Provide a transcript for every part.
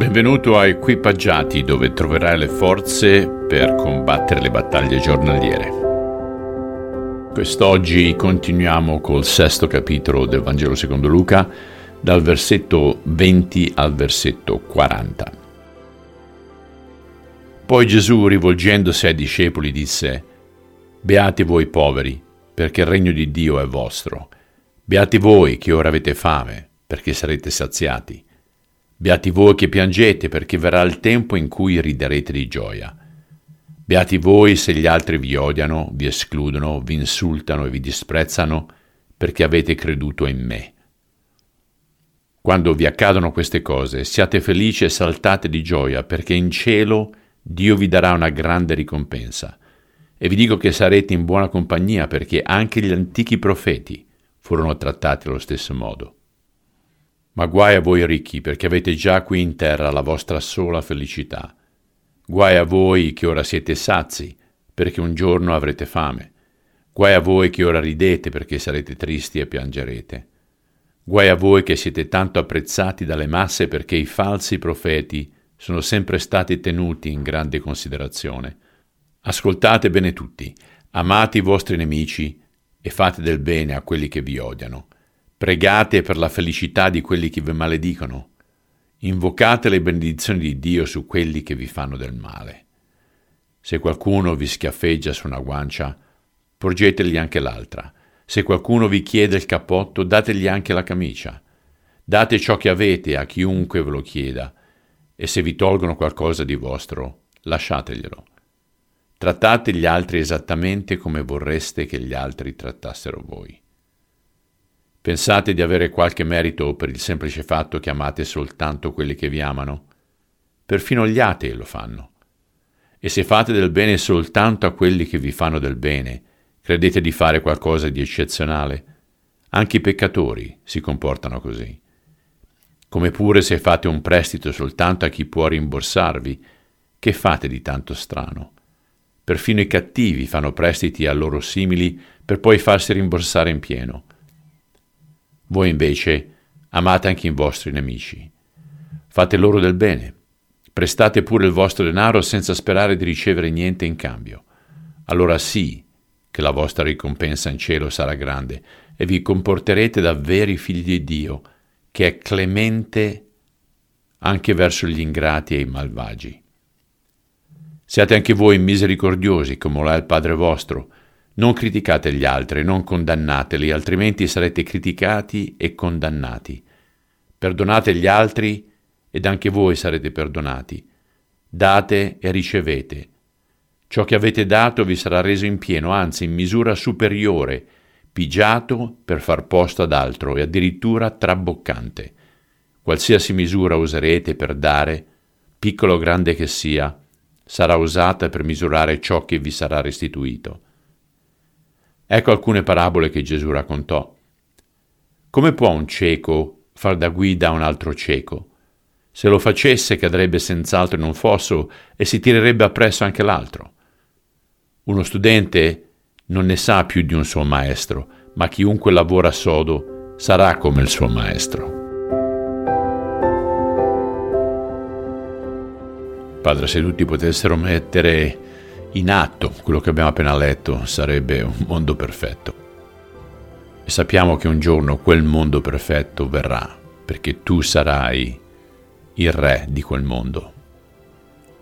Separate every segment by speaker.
Speaker 1: Benvenuto a Equipaggiati dove troverai le forze per combattere le battaglie giornaliere. Quest'oggi continuiamo col sesto capitolo del Vangelo secondo Luca, dal versetto 20 al versetto 40. Poi Gesù, rivolgendosi ai discepoli, disse, Beati voi poveri, perché il regno di Dio è vostro. Beati voi che ora avete fame, perché sarete saziati. Beati voi che piangete, perché verrà il tempo in cui riderete di gioia. Beati voi se gli altri vi odiano, vi escludono, vi insultano e vi disprezzano, perché avete creduto in me. Quando vi accadono queste cose, siate felici e saltate di gioia, perché in cielo Dio vi darà una grande ricompensa. E vi dico che sarete in buona compagnia, perché anche gli antichi profeti furono trattati allo stesso modo. Ma guai a voi ricchi, perché avete già qui in terra la vostra sola felicità. Guai a voi che ora siete sazi, perché un giorno avrete fame. Guai a voi che ora ridete, perché sarete tristi e piangerete. Guai a voi che siete tanto apprezzati dalle masse, perché i falsi profeti sono sempre stati tenuti in grande considerazione. Ascoltate bene tutti, amate i vostri nemici e fate del bene a quelli che vi odiano Pregate per la felicità di quelli che vi maledicono. Invocate le benedizioni di Dio su quelli che vi fanno del male. Se qualcuno vi schiaffeggia su una guancia, porgetegli anche l'altra. Se qualcuno vi chiede il cappotto, dategli anche la camicia. Date ciò che avete a chiunque ve lo chieda, e se vi tolgono qualcosa di vostro, lasciateglielo. Trattate gli altri esattamente come vorreste che gli altri trattassero voi. Pensate di avere qualche merito per il semplice fatto che amate soltanto quelli che vi amano? Perfino gli atei lo fanno. E se fate del bene soltanto a quelli che vi fanno del bene, credete di fare qualcosa di eccezionale? Anche i peccatori si comportano così. Come pure se fate un prestito soltanto a chi può rimborsarvi, che fate di tanto strano? Perfino i cattivi fanno prestiti a loro simili per poi farsi rimborsare in pieno. Voi invece amate anche i vostri nemici. Fate loro del bene. Prestate pure il vostro denaro senza sperare di ricevere niente in cambio. Allora sì che la vostra ricompensa in cielo sarà grande e vi comporterete da veri figli di Dio, che è clemente anche verso gli ingrati e i malvagi. Siate anche voi misericordiosi come lo è il Padre vostro, non criticate gli altri, non condannateli, altrimenti sarete criticati e condannati. Perdonate gli altri ed anche voi sarete perdonati. Date e ricevete. Ciò che avete dato vi sarà reso in pieno, anzi in misura superiore, pigiato per far posto ad altro e addirittura traboccante. Qualsiasi misura userete per dare, piccolo o grande che sia, sarà usata per misurare ciò che vi sarà restituito. Ecco alcune parabole che Gesù raccontò. Come può un cieco far da guida a un altro cieco? Se lo facesse cadrebbe senz'altro in un fosso e si tirerebbe appresso anche l'altro. Uno studente non ne sa più di un suo maestro, ma chiunque lavora sodo sarà come il suo maestro. Padre, se tutti potessero mettere in atto quello che abbiamo appena letto sarebbe un mondo perfetto. E sappiamo che un giorno quel mondo perfetto verrà, perché tu sarai il re di quel mondo.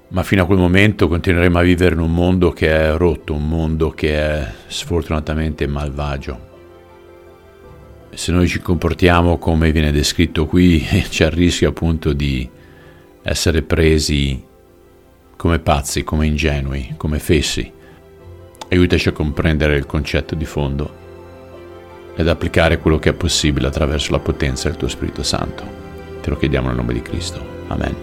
Speaker 1: Ma fino a quel momento continueremo a vivere in un mondo che è rotto, un mondo che è sfortunatamente malvagio. Se noi ci comportiamo come viene descritto qui, c'è il rischio appunto di essere presi come pazzi, come ingenui, come fessi. Aiutaci a comprendere il concetto di fondo ed applicare quello che è possibile attraverso la potenza del tuo Spirito Santo. Te lo chiediamo nel nome di Cristo. Amen.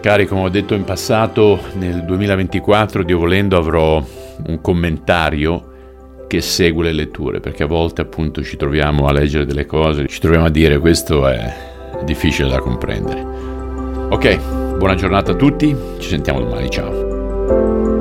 Speaker 1: Cari, come ho detto in passato, nel 2024, Dio volendo, avrò un commentario che segue le letture, perché a volte appunto ci troviamo a leggere delle cose, ci troviamo a dire questo è difficile da comprendere. Ok, Buona giornata a tutti, ci sentiamo domani, ciao.